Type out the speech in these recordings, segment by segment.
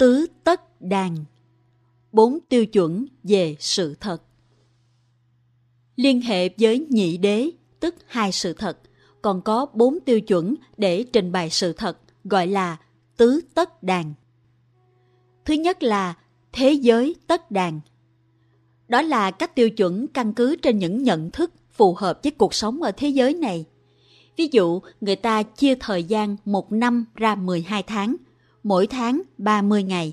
tứ tất đàn. Bốn tiêu chuẩn về sự thật. Liên hệ với nhị đế, tức hai sự thật, còn có bốn tiêu chuẩn để trình bày sự thật, gọi là tứ tất đàn. Thứ nhất là thế giới tất đàn. Đó là các tiêu chuẩn căn cứ trên những nhận thức phù hợp với cuộc sống ở thế giới này. Ví dụ, người ta chia thời gian một năm ra 12 tháng, mỗi tháng 30 ngày.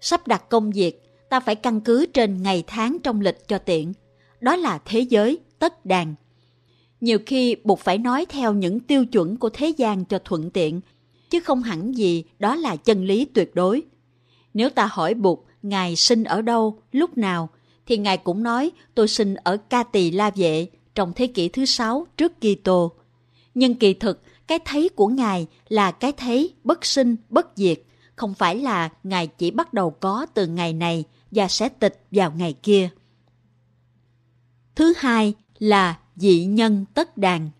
Sắp đặt công việc, ta phải căn cứ trên ngày tháng trong lịch cho tiện. Đó là thế giới tất đàn. Nhiều khi buộc phải nói theo những tiêu chuẩn của thế gian cho thuận tiện, chứ không hẳn gì đó là chân lý tuyệt đối. Nếu ta hỏi Bụt, Ngài sinh ở đâu, lúc nào, thì Ngài cũng nói tôi sinh ở Ca Tỳ La Vệ trong thế kỷ thứ sáu trước Kitô. Nhưng kỳ thực, cái thấy của Ngài là cái thấy bất sinh, bất diệt, không phải là Ngài chỉ bắt đầu có từ ngày này và sẽ tịch vào ngày kia. Thứ hai là dị nhân tất đàn.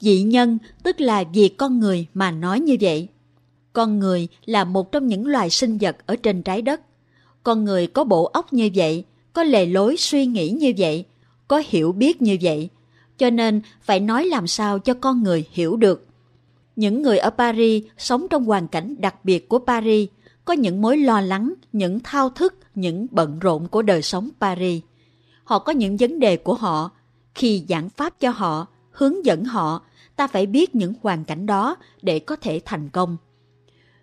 Dị nhân tức là vì con người mà nói như vậy. Con người là một trong những loài sinh vật ở trên trái đất. Con người có bộ óc như vậy, có lề lối suy nghĩ như vậy, có hiểu biết như vậy, cho nên phải nói làm sao cho con người hiểu được. Những người ở Paris sống trong hoàn cảnh đặc biệt của Paris, có những mối lo lắng, những thao thức, những bận rộn của đời sống Paris. Họ có những vấn đề của họ. Khi giảng pháp cho họ, hướng dẫn họ, ta phải biết những hoàn cảnh đó để có thể thành công.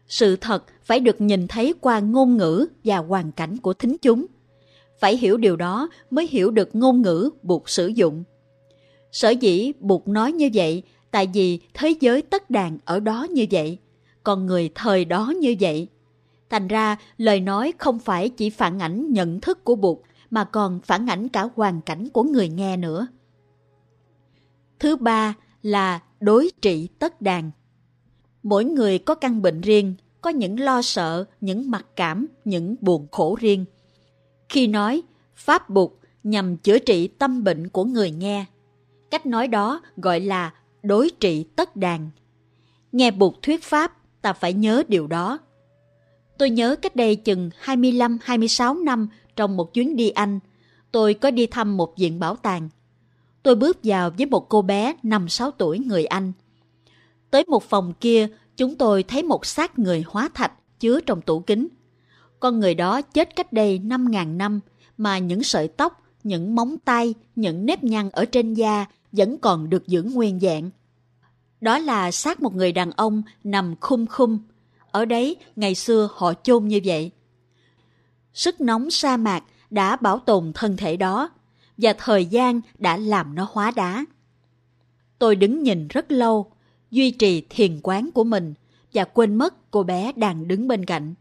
Sự thật phải được nhìn thấy qua ngôn ngữ và hoàn cảnh của thính chúng. Phải hiểu điều đó mới hiểu được ngôn ngữ buộc sử dụng. Sở dĩ buộc nói như vậy tại vì thế giới tất đàn ở đó như vậy, còn người thời đó như vậy. Thành ra, lời nói không phải chỉ phản ảnh nhận thức của Bụt, mà còn phản ảnh cả hoàn cảnh của người nghe nữa. Thứ ba là đối trị tất đàn. Mỗi người có căn bệnh riêng, có những lo sợ, những mặc cảm, những buồn khổ riêng. Khi nói, Pháp Bụt nhằm chữa trị tâm bệnh của người nghe. Cách nói đó gọi là đối trị tất đàn. Nghe Bụt thuyết Pháp, ta phải nhớ điều đó. Tôi nhớ cách đây chừng 25-26 năm trong một chuyến đi Anh, tôi có đi thăm một viện bảo tàng. Tôi bước vào với một cô bé 5-6 tuổi người Anh. Tới một phòng kia, chúng tôi thấy một xác người hóa thạch chứa trong tủ kính. Con người đó chết cách đây 5.000 năm mà những sợi tóc, những móng tay, những nếp nhăn ở trên da vẫn còn được giữ nguyên dạng. Đó là xác một người đàn ông nằm khum khum. Ở đấy, ngày xưa họ chôn như vậy. Sức nóng sa mạc đã bảo tồn thân thể đó, và thời gian đã làm nó hóa đá. Tôi đứng nhìn rất lâu, duy trì thiền quán của mình và quên mất cô bé đang đứng bên cạnh.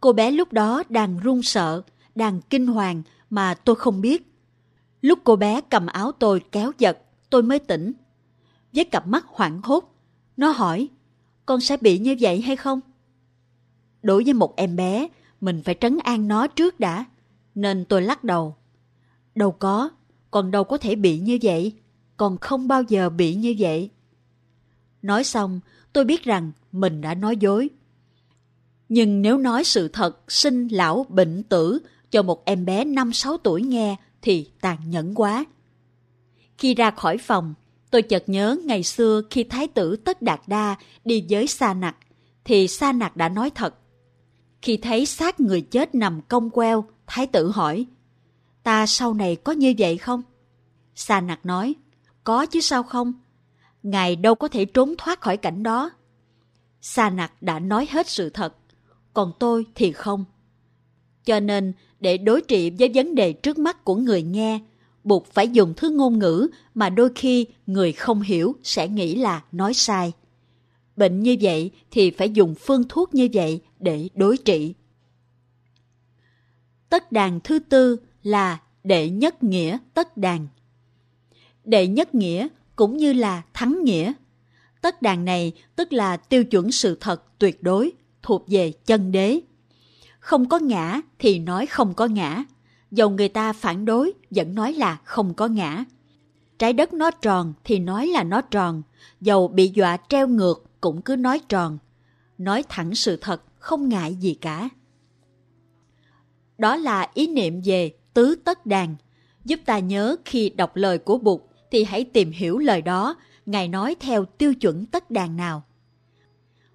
Cô bé lúc đó đang run sợ, đang kinh hoàng mà tôi không biết. Lúc cô bé cầm áo tôi kéo giật, tôi mới tỉnh. Với cặp mắt hoảng hốt, nó hỏi, con sẽ bị như vậy hay không? Đối với một em bé, mình phải trấn an nó trước đã. Nên tôi lắc đầu. Đâu có, con đâu có thể bị như vậy. Con không bao giờ bị như vậy. Nói xong, tôi biết rằng mình đã nói dối. Nhưng nếu nói sự thật sinh lão bệnh tử cho một em bé 5-6 tuổi nghe thì tàn nhẫn quá. Khi ra khỏi phòng, tôi chợt nhớ ngày xưa khi Thái tử Tất Đạt Đa đi với Sa Nặc, thì Sa Nặc đã nói thật. Khi thấy xác người chết nằm cong queo, Thái tử hỏi, ta sau này có như vậy không? Sa Nặc nói, có chứ sao không? Ngài đâu có thể trốn thoát khỏi cảnh đó. Sa Nặc đã nói hết sự thật, còn tôi thì không. Cho nên, để đối trị với vấn đề trước mắt của người nghe, buộc phải dùng thứ ngôn ngữ mà đôi khi người không hiểu sẽ nghĩ là nói sai. Bệnh như vậy thì phải dùng phương thuốc như vậy để đối trị. Tất đàn thứ tư là đệ nhất nghĩa tất đàn. Đệ nhất nghĩa cũng như là thắng nghĩa. Tất đàn này tức là tiêu chuẩn sự thật tuyệt đối thuộc về chân đế. Không có ngã thì nói không có ngã. Dầu người ta phản đối vẫn nói là không có ngã. Trái đất nó tròn thì nói là nó tròn. Dầu bị dọa treo ngược cũng cứ nói tròn. Nói thẳng sự thật không ngại gì cả. Đó là ý niệm về tứ tất đàn, giúp ta nhớ khi đọc lời của Bụt thì hãy tìm hiểu lời đó, Ngài nói theo tiêu chuẩn tất đàn nào.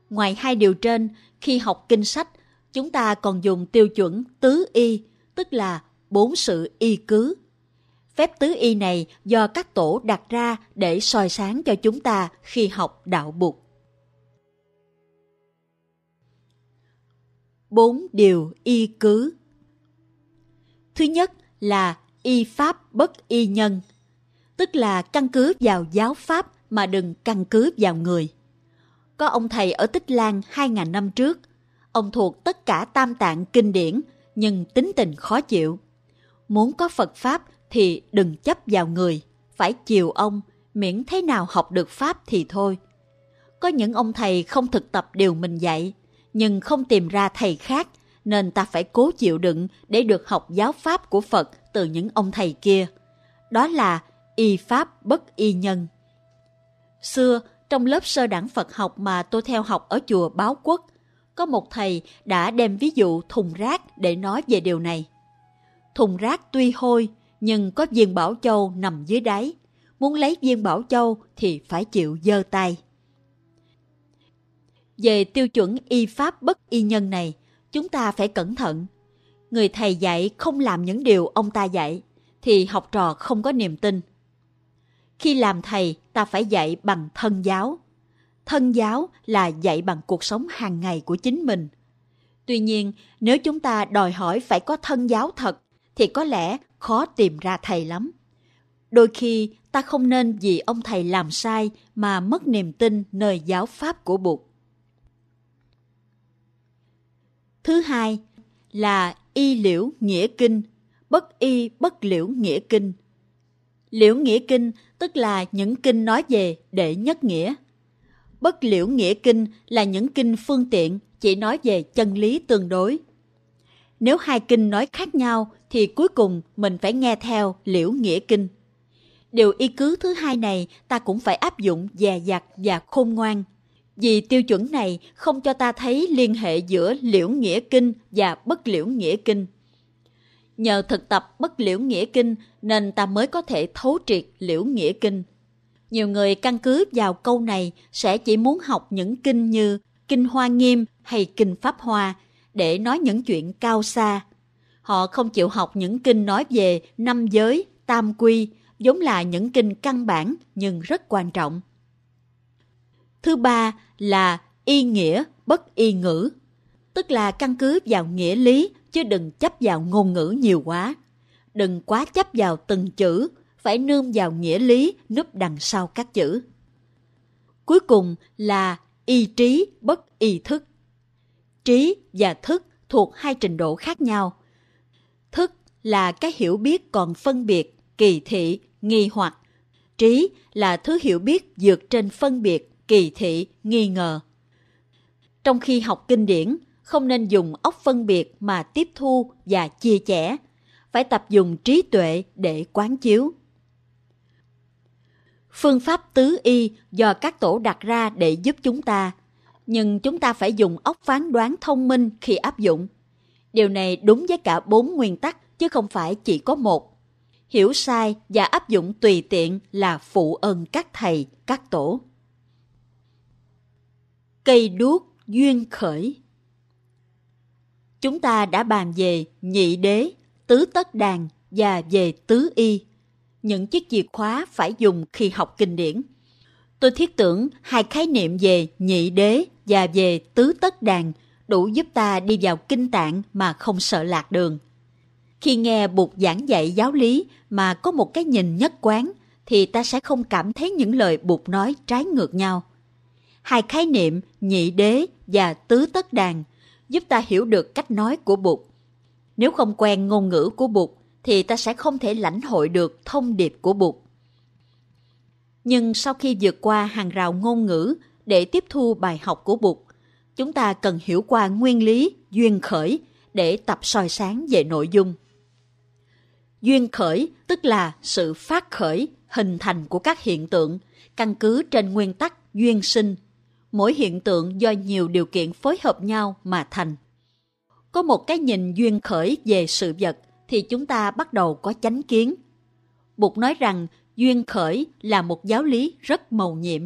Ngoài hai điều trên, khi học kinh sách, chúng ta còn dùng tiêu chuẩn tứ y, tức là bốn sự y cứ. Phép tứ y này do các tổ đặt ra để soi sáng cho chúng ta khi học đạo Bụt. Bốn điều y cứ Thứ nhất là y pháp bất y nhân, tức là căn cứ vào giáo pháp mà đừng căn cứ vào người. Có ông thầy ở Tích Lan 2.000 năm trước, ông thuộc tất cả tam tạng kinh điển nhưng tính tình khó chịu. Muốn có Phật Pháp thì đừng chấp vào người, phải chiều ông, miễn thế nào học được Pháp thì thôi. Có những ông thầy không thực tập điều mình dạy, nhưng không tìm ra thầy khác, nên ta phải cố chịu đựng để được học giáo Pháp của Phật từ những ông thầy kia. Đó là y Pháp bất y nhân. Xưa, trong lớp sơ đẳng Phật học mà tôi theo học ở chùa Báo Quốc, có một thầy đã đem ví dụ thùng rác để nói về điều này. Thùng rác tuy hôi, nhưng có viên bảo châu nằm dưới đáy. Muốn lấy viên bảo châu thì phải chịu dơ tay. Về tiêu chuẩn y pháp bất y nhân này, chúng ta phải cẩn thận. Người thầy dạy không làm những điều ông ta dạy, thì học trò không có niềm tin. Khi làm thầy, ta phải dạy bằng thân giáo. Thân giáo là dạy bằng cuộc sống hàng ngày của chính mình. Tuy nhiên, nếu chúng ta đòi hỏi phải có thân giáo thật, thì có lẽ khó tìm ra thầy lắm. Đôi khi ta không nên vì ông thầy làm sai mà mất niềm tin nơi giáo pháp của Bụt. Thứ hai là y liễu nghĩa kinh, bất y bất liễu nghĩa kinh. Liễu nghĩa kinh tức là những kinh nói về đệ nhất nghĩa. Bất liễu nghĩa kinh là những kinh phương tiện chỉ nói về chân lý tương đối. Nếu hai kinh nói khác nhau thì cuối cùng mình phải nghe theo liễu nghĩa kinh. Điều y cứ thứ hai này ta cũng phải áp dụng dè dặt và khôn ngoan. Vì tiêu chuẩn này không cho ta thấy liên hệ giữa liễu nghĩa kinh và bất liễu nghĩa kinh. Nhờ thực tập bất liễu nghĩa kinh nên ta mới có thể thấu triệt liễu nghĩa kinh. Nhiều người căn cứ vào câu này sẽ chỉ muốn học những kinh như Kinh Hoa Nghiêm hay Kinh Pháp Hoa để nói những chuyện cao xa. Họ không chịu học những kinh nói về năm giới, tam quy, giống là những kinh căn bản nhưng rất quan trọng. Thứ ba là y nghĩa bất y ngữ, tức là căn cứ vào nghĩa lý chứ đừng chấp vào ngôn ngữ nhiều quá. Đừng quá chấp vào từng chữ, phải nương vào nghĩa lý núp đằng sau các chữ. Cuối cùng là y trí bất y thức. Trí và thức thuộc hai trình độ khác nhau. Thức là cái hiểu biết còn phân biệt, kỳ thị, nghi hoặc. Trí là thứ hiểu biết vượt trên phân biệt, kỳ thị, nghi ngờ. Trong khi học kinh điển, không nên dùng óc phân biệt mà tiếp thu và chia sẻ, phải tập dùng trí tuệ để quán chiếu. Phương pháp tứ y do các tổ đặt ra để giúp chúng ta, nhưng chúng ta phải dùng óc phán đoán thông minh khi áp dụng. Điều này đúng với cả bốn nguyên tắc chứ không phải chỉ có một. Hiểu sai và áp dụng tùy tiện là phụ ơn các thầy, các tổ. Cây đuốc duyên khởi Chúng ta đã bàn về nhị đế, tứ tất đàn và về tứ y. Những chiếc chìa khóa phải dùng khi học kinh điển. Tôi thiết tưởng hai khái niệm về nhị đế và về tứ tất đàn đủ giúp ta đi vào kinh tạng mà không sợ lạc đường. Khi nghe Bụt giảng dạy giáo lý mà có một cái nhìn nhất quán, thì ta sẽ không cảm thấy những lời Bụt nói trái ngược nhau. Hai khái niệm nhị đế và tứ tất đàn giúp ta hiểu được cách nói của Bụt. Nếu không quen ngôn ngữ của Bụt, thì ta sẽ không thể lãnh hội được thông điệp của Bụt. Nhưng sau khi vượt qua hàng rào ngôn ngữ để tiếp thu bài học của Bụt, chúng ta cần hiểu qua nguyên lý duyên khởi để tập soi sáng về nội dung. Duyên khởi tức là sự phát khởi, hình thành của các hiện tượng, căn cứ trên nguyên tắc duyên sinh. Mỗi hiện tượng do nhiều điều kiện phối hợp nhau mà thành. Có một cái nhìn duyên khởi về sự vật thì chúng ta bắt đầu có chánh kiến. Bụt nói rằng duyên khởi là một giáo lý rất màu nhiệm.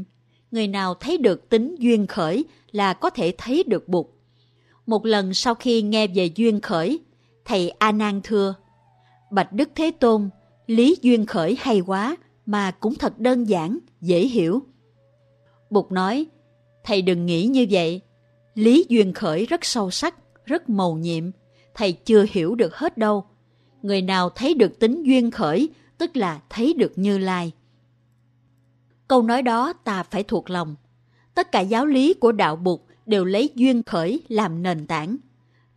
Người nào thấy được tính duyên khởi là có thể thấy được Bụt. Một lần sau khi nghe về duyên khởi, thầy A Nan thưa: Bạch Đức Thế Tôn, lý duyên khởi hay quá mà cũng thật đơn giản, dễ hiểu. Bụt nói: Thầy đừng nghĩ như vậy. Lý duyên khởi rất sâu sắc, rất màu nhiệm. Thầy chưa hiểu được hết đâu. Người nào thấy được tính duyên khởi, tức là thấy được Như Lai. Câu nói đó ta phải thuộc lòng. Tất cả giáo lý của đạo Bụt đều lấy duyên khởi làm nền tảng.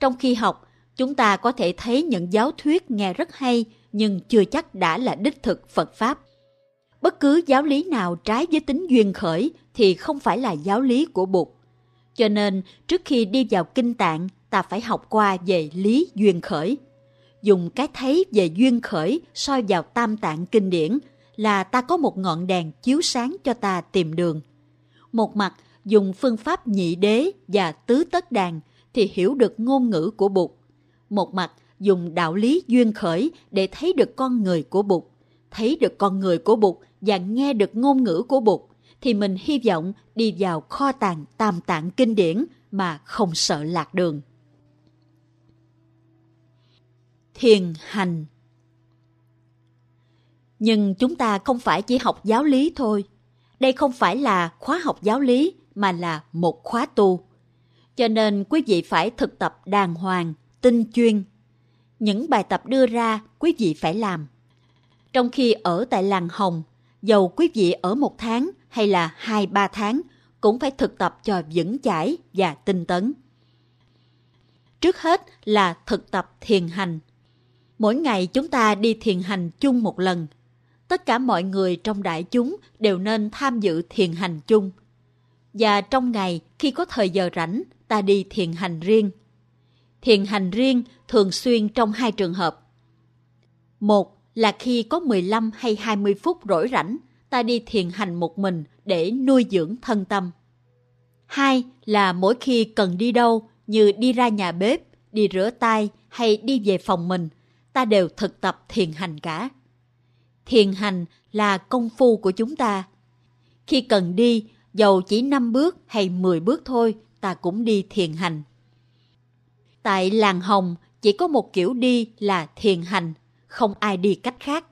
Trong khi học, chúng ta có thể thấy những giáo thuyết nghe rất hay nhưng chưa chắc đã là đích thực Phật Pháp. Bất cứ giáo lý nào trái với tính duyên khởi thì không phải là giáo lý của Bụt. Cho nên, trước khi đi vào kinh tạng, ta phải học qua về lý duyên khởi. Dùng cái thấy về duyên khởi soi vào tam tạng kinh điển là ta có một ngọn đèn chiếu sáng cho ta tìm đường. Một mặt, dùng phương pháp nhị đế và tứ tất đàn thì hiểu được ngôn ngữ của Bụt. Một mặt, dùng đạo lý duyên khởi để thấy được con người của Bụt. Thấy được con người của Bụt và nghe được ngôn ngữ của Bụt thì mình hy vọng đi vào kho tàng tam tạng kinh điển mà không sợ lạc đường. Thiền hành Nhưng chúng ta không phải chỉ học giáo lý thôi. Đây không phải là khóa học giáo lý mà là một khóa tu. Cho nên quý vị phải thực tập đàng hoàng, tinh chuyên. Những bài tập đưa ra quý vị phải làm. Trong khi ở tại làng Hồng, dầu quý vị ở một tháng hay là hai ba tháng, cũng phải thực tập cho vững chãi và tinh tấn. Trước hết là thực tập thiền hành. Mỗi ngày chúng ta đi thiền hành chung một lần. Tất cả mọi người trong đại chúng đều nên tham dự thiền hành chung – và trong ngày khi có thời giờ rảnh, ta đi thiền hành riêng. Thiền hành riêng thường xuyên trong hai trường hợp. Một là khi có 15 hay 20 phút rỗi rảnh, ta đi thiền hành một mình để nuôi dưỡng thân tâm. Hai là mỗi khi cần đi đâu như đi ra nhà bếp, đi rửa tay hay đi về phòng mình, ta đều thực tập thiền hành cả. Thiền hành là công phu của chúng ta. Khi cần đi, dầu chỉ 5 bước hay 10 bước thôi, ta cũng đi thiền hành. Tại làng Hồng chỉ có một kiểu đi là thiền hành, không ai đi cách khác.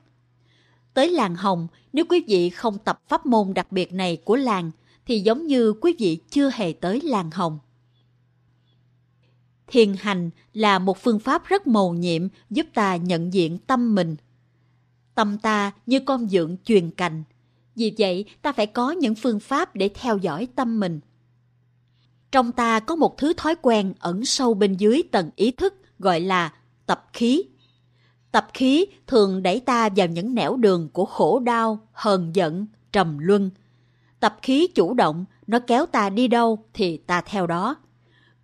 Tới làng Hồng, nếu quý vị không tập pháp môn đặc biệt này của làng, thì giống như quý vị chưa hề tới làng Hồng. Thiền hành là một phương pháp rất mầu nhiệm giúp ta nhận diện tâm mình. Tâm ta như con dượng truyền cành, vì vậy, ta phải có những phương pháp để theo dõi tâm mình. Trong ta có một thứ thói quen ẩn sâu bên dưới tầng ý thức gọi là tập khí. Tập khí thường đẩy ta vào những nẻo đường của khổ đau, hờn giận, trầm luân. Tập khí chủ động, nó kéo ta đi đâu thì ta theo đó.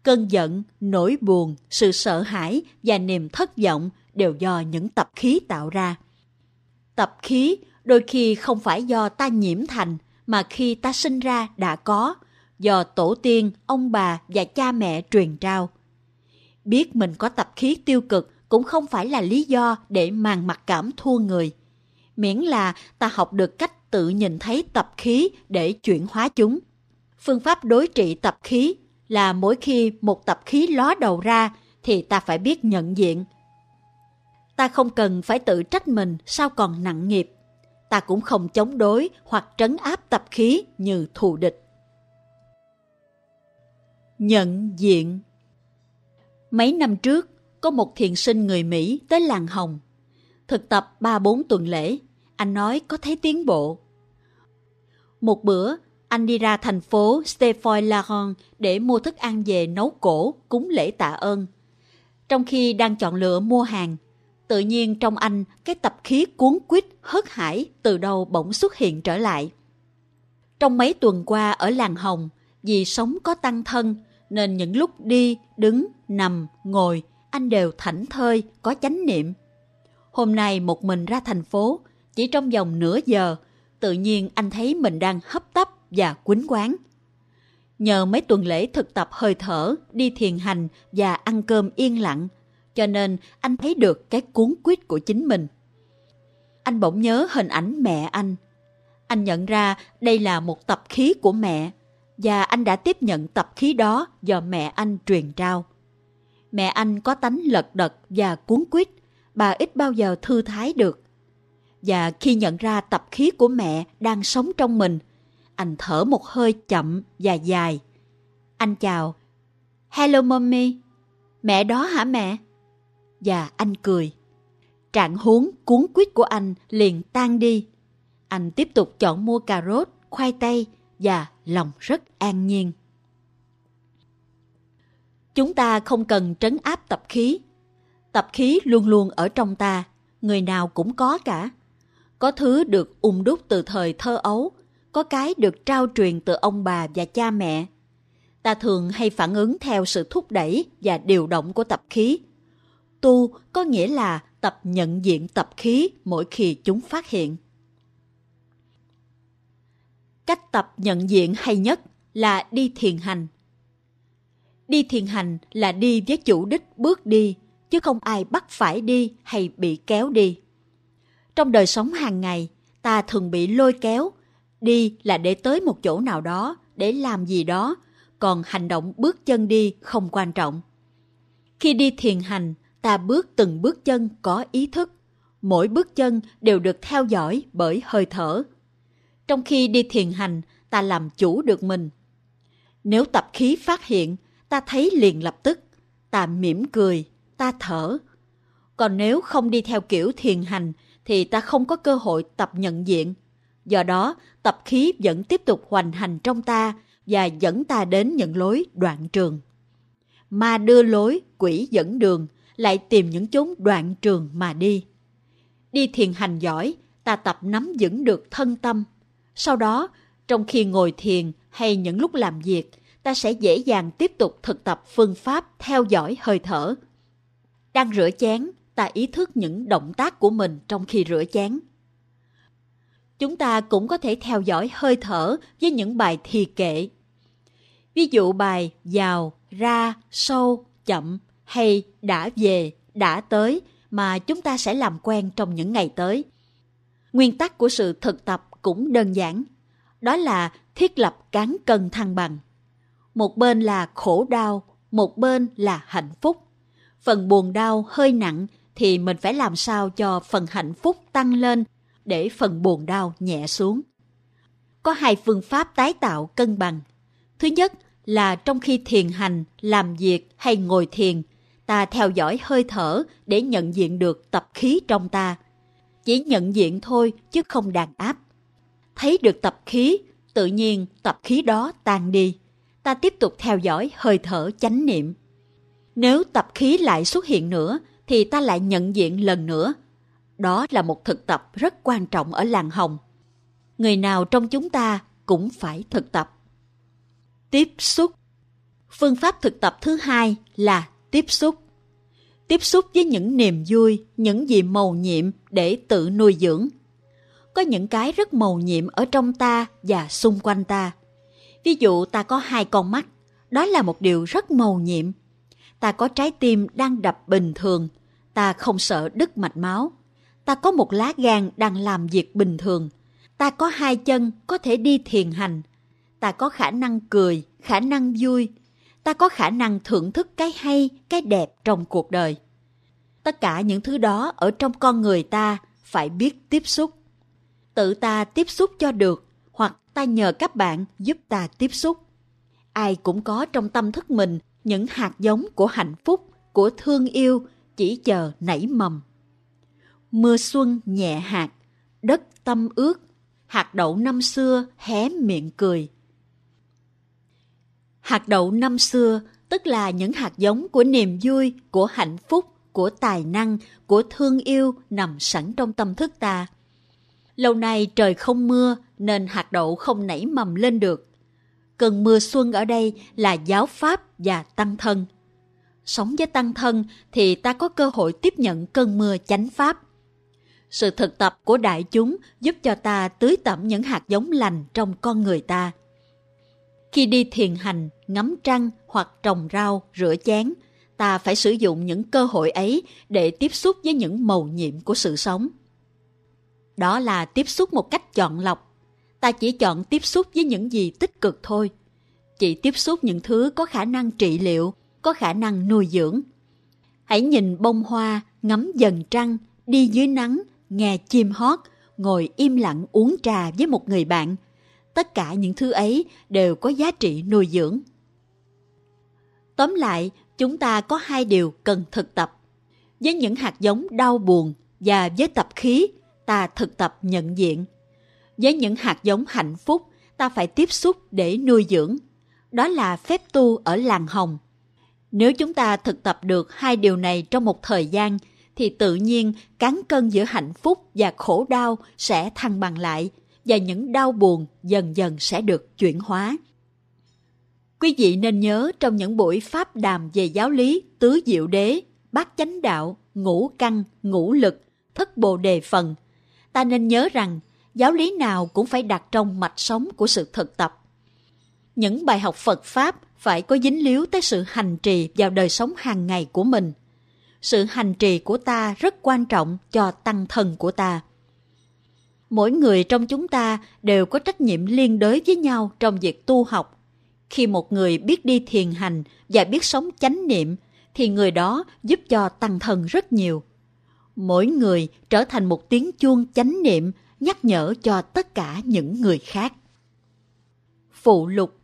Cơn giận, nỗi buồn, sự sợ hãi và niềm thất vọng đều do những tập khí tạo ra. Tập khí đôi khi không phải do ta nhiễm thành mà khi ta sinh ra đã có, do tổ tiên, ông bà và cha mẹ truyền trao. Biết mình có tập khí tiêu cực cũng không phải là lý do để màng mặc cảm thua người. Miễn là ta học được cách tự nhìn thấy tập khí để chuyển hóa chúng. Phương pháp đối trị tập khí là mỗi khi một tập khí ló đầu ra thì ta phải biết nhận diện. Ta không cần phải tự trách mình sao còn nặng nghiệp ta cũng không chống đối hoặc trấn áp tập khí như thù địch. Nhận diện Mấy năm trước, có một thiền sinh người Mỹ tới làng Hồng. Thực tập 3-4 tuần lễ, anh nói có thấy tiến bộ. Một bữa, anh đi ra thành phố Stefoy Laron để mua thức ăn về nấu cổ cúng lễ tạ ơn. Trong khi đang chọn lựa mua hàng, tự nhiên trong anh cái tập khí cuốn quýt hớt hải từ đâu bỗng xuất hiện trở lại. Trong mấy tuần qua ở làng Hồng, vì sống có tăng thân nên những lúc đi, đứng, nằm, ngồi anh đều thảnh thơi, có chánh niệm. Hôm nay một mình ra thành phố, chỉ trong vòng nửa giờ, tự nhiên anh thấy mình đang hấp tấp và quýnh quán. Nhờ mấy tuần lễ thực tập hơi thở, đi thiền hành và ăn cơm yên lặng, cho nên anh thấy được cái cuốn quýt của chính mình. Anh bỗng nhớ hình ảnh mẹ anh. Anh nhận ra đây là một tập khí của mẹ và anh đã tiếp nhận tập khí đó do mẹ anh truyền trao. Mẹ anh có tánh lật đật và cuốn quýt, bà ít bao giờ thư thái được. Và khi nhận ra tập khí của mẹ đang sống trong mình, anh thở một hơi chậm và dài. Anh chào. Hello mommy. Mẹ đó hả mẹ? Và anh cười. Trạng huống cuốn quýt của anh liền tan đi. Anh tiếp tục chọn mua cà rốt, khoai tây và lòng rất an nhiên. Chúng ta không cần trấn áp tập khí. Tập khí luôn luôn ở trong ta, người nào cũng có cả. Có thứ được ung đúc từ thời thơ ấu, có cái được trao truyền từ ông bà và cha mẹ. Ta thường hay phản ứng theo sự thúc đẩy và điều động của tập khí. Tu có nghĩa là tập nhận diện tập khí mỗi khi chúng phát hiện. Cách tập nhận diện hay nhất là đi thiền hành. Đi thiền hành là đi với chủ đích bước đi, chứ không ai bắt phải đi hay bị kéo đi. Trong đời sống hàng ngày, ta thường bị lôi kéo, đi là để tới một chỗ nào đó, để làm gì đó, còn hành động bước chân đi không quan trọng. Khi đi thiền hành, ta bước từng bước chân có ý thức, mỗi bước chân đều được theo dõi bởi hơi thở. Trong khi đi thiền hành, ta làm chủ được mình. Nếu tập khí phát hiện, ta thấy liền lập tức, ta mỉm cười, ta thở. Còn nếu không đi theo kiểu thiền hành, thì ta không có cơ hội tập nhận diện. Do đó, tập khí vẫn tiếp tục hoành hành trong ta và dẫn ta đến những lối đoạn trường. Ma đưa lối, quỷ dẫn đường, lại tìm những chốn đoạn trường mà đi. Đi thiền hành giỏi, ta tập nắm vững được thân tâm. Sau đó, trong khi ngồi thiền hay những lúc làm việc, ta sẽ dễ dàng tiếp tục thực tập phương pháp theo dõi hơi thở. Đang rửa chén, ta ý thức những động tác của mình trong khi rửa chén. Chúng ta cũng có thể theo dõi hơi thở với những bài thì kệ. Ví dụ bài vào, ra, sâu, chậm hay đã về, đã tới mà chúng ta sẽ làm quen trong những ngày tới. Nguyên tắc của sự thực tập cũng đơn giản, đó là thiết lập cán cân thăng bằng. Một bên là khổ đau, một bên là hạnh phúc. Phần buồn đau hơi nặng thì mình phải làm sao cho phần hạnh phúc tăng lên để phần buồn đau nhẹ xuống. Có hai phương pháp tái tạo cân bằng. Thứ nhất là trong khi thiền hành, làm việc hay ngồi thiền, ta theo dõi hơi thở để nhận diện được tập khí trong ta. Chỉ nhận diện thôi chứ không đàn áp. Thấy được tập khí, tự nhiên tập khí đó tan đi. Ta tiếp tục theo dõi hơi thở chánh niệm. Nếu tập khí lại xuất hiện nữa, thì ta lại nhận diện lần nữa. Đó là một thực tập rất quan trọng ở làng hồng. Người nào trong chúng ta cũng phải thực tập. Tiếp xúc Phương pháp thực tập thứ hai là tiếp xúc. Tiếp xúc với những niềm vui, những gì màu nhiệm để tự nuôi dưỡng. Có những cái rất màu nhiệm ở trong ta và xung quanh ta. Ví dụ ta có hai con mắt, đó là một điều rất màu nhiệm. Ta có trái tim đang đập bình thường, ta không sợ đứt mạch máu. Ta có một lá gan đang làm việc bình thường. Ta có hai chân có thể đi thiền hành. Ta có khả năng cười, khả năng vui. Ta có khả năng thưởng thức cái hay, cái đẹp trong cuộc đời. Tất cả những thứ đó ở trong con người ta phải biết tiếp xúc. Tự ta tiếp xúc cho được hoặc ta nhờ các bạn giúp ta tiếp xúc. Ai cũng có trong tâm thức mình những hạt giống của hạnh phúc, của thương yêu, chỉ chờ nảy mầm. Mưa xuân nhẹ hạt, đất tâm ướt, hạt đậu năm xưa hé miệng cười. Hạt đậu năm xưa tức là những hạt giống của niềm vui, của hạnh phúc, của tài năng, của thương yêu nằm sẵn trong tâm thức ta. Lâu nay trời không mưa nên hạt đậu không nảy mầm lên được. Cơn mưa xuân ở đây là giáo pháp và tăng thân – sống với tăng thân thì ta có cơ hội tiếp nhận cơn mưa chánh pháp. Sự thực tập của đại chúng giúp cho ta tưới tẩm những hạt giống lành trong con người ta. Khi đi thiền hành, ngắm trăng hoặc trồng rau, rửa chén, ta phải sử dụng những cơ hội ấy để tiếp xúc với những màu nhiệm của sự sống. Đó là tiếp xúc một cách chọn lọc. Ta chỉ chọn tiếp xúc với những gì tích cực thôi. Chỉ tiếp xúc những thứ có khả năng trị liệu, có khả năng nuôi dưỡng. Hãy nhìn bông hoa, ngắm dần trăng, đi dưới nắng, nghe chim hót, ngồi im lặng uống trà với một người bạn. Tất cả những thứ ấy đều có giá trị nuôi dưỡng. Tóm lại, chúng ta có hai điều cần thực tập. Với những hạt giống đau buồn và với tập khí, ta thực tập nhận diện. Với những hạt giống hạnh phúc, ta phải tiếp xúc để nuôi dưỡng. Đó là phép tu ở làng hồng. Nếu chúng ta thực tập được hai điều này trong một thời gian, thì tự nhiên cán cân giữa hạnh phúc và khổ đau sẽ thăng bằng lại và những đau buồn dần dần sẽ được chuyển hóa. Quý vị nên nhớ trong những buổi pháp đàm về giáo lý tứ diệu đế, bát chánh đạo, ngũ căn, ngũ lực, thất bồ đề phần, ta nên nhớ rằng giáo lý nào cũng phải đặt trong mạch sống của sự thực tập. Những bài học Phật Pháp phải có dính líu tới sự hành trì vào đời sống hàng ngày của mình. Sự hành trì của ta rất quan trọng cho tăng thần của ta. Mỗi người trong chúng ta đều có trách nhiệm liên đới với nhau trong việc tu học. Khi một người biết đi thiền hành và biết sống chánh niệm, thì người đó giúp cho tăng thần rất nhiều. Mỗi người trở thành một tiếng chuông chánh niệm nhắc nhở cho tất cả những người khác. Phụ lục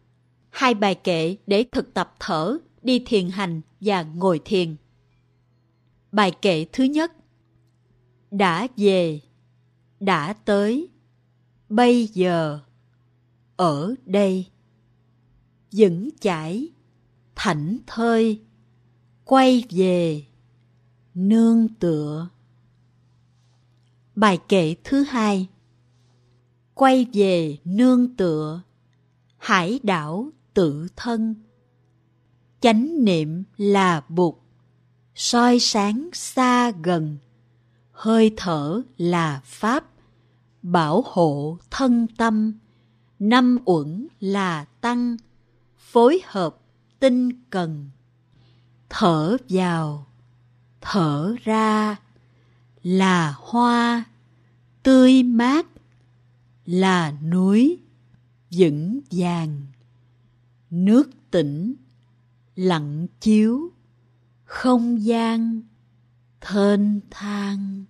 Hai bài kệ để thực tập thở, đi thiền hành và ngồi thiền. Bài kệ thứ nhất Đã về, đã tới, bây giờ, ở đây. Dững chãi, thảnh thơi, quay về, nương tựa. Bài kệ thứ hai Quay về nương tựa, hải đảo tự thân. Chánh niệm là bụt, soi sáng xa gần, hơi thở là pháp, bảo hộ thân tâm, năm uẩn là tăng, phối hợp tinh cần. Thở vào, thở ra, là hoa tươi mát là núi vững vàng nước tĩnh lặng chiếu không gian thênh thang.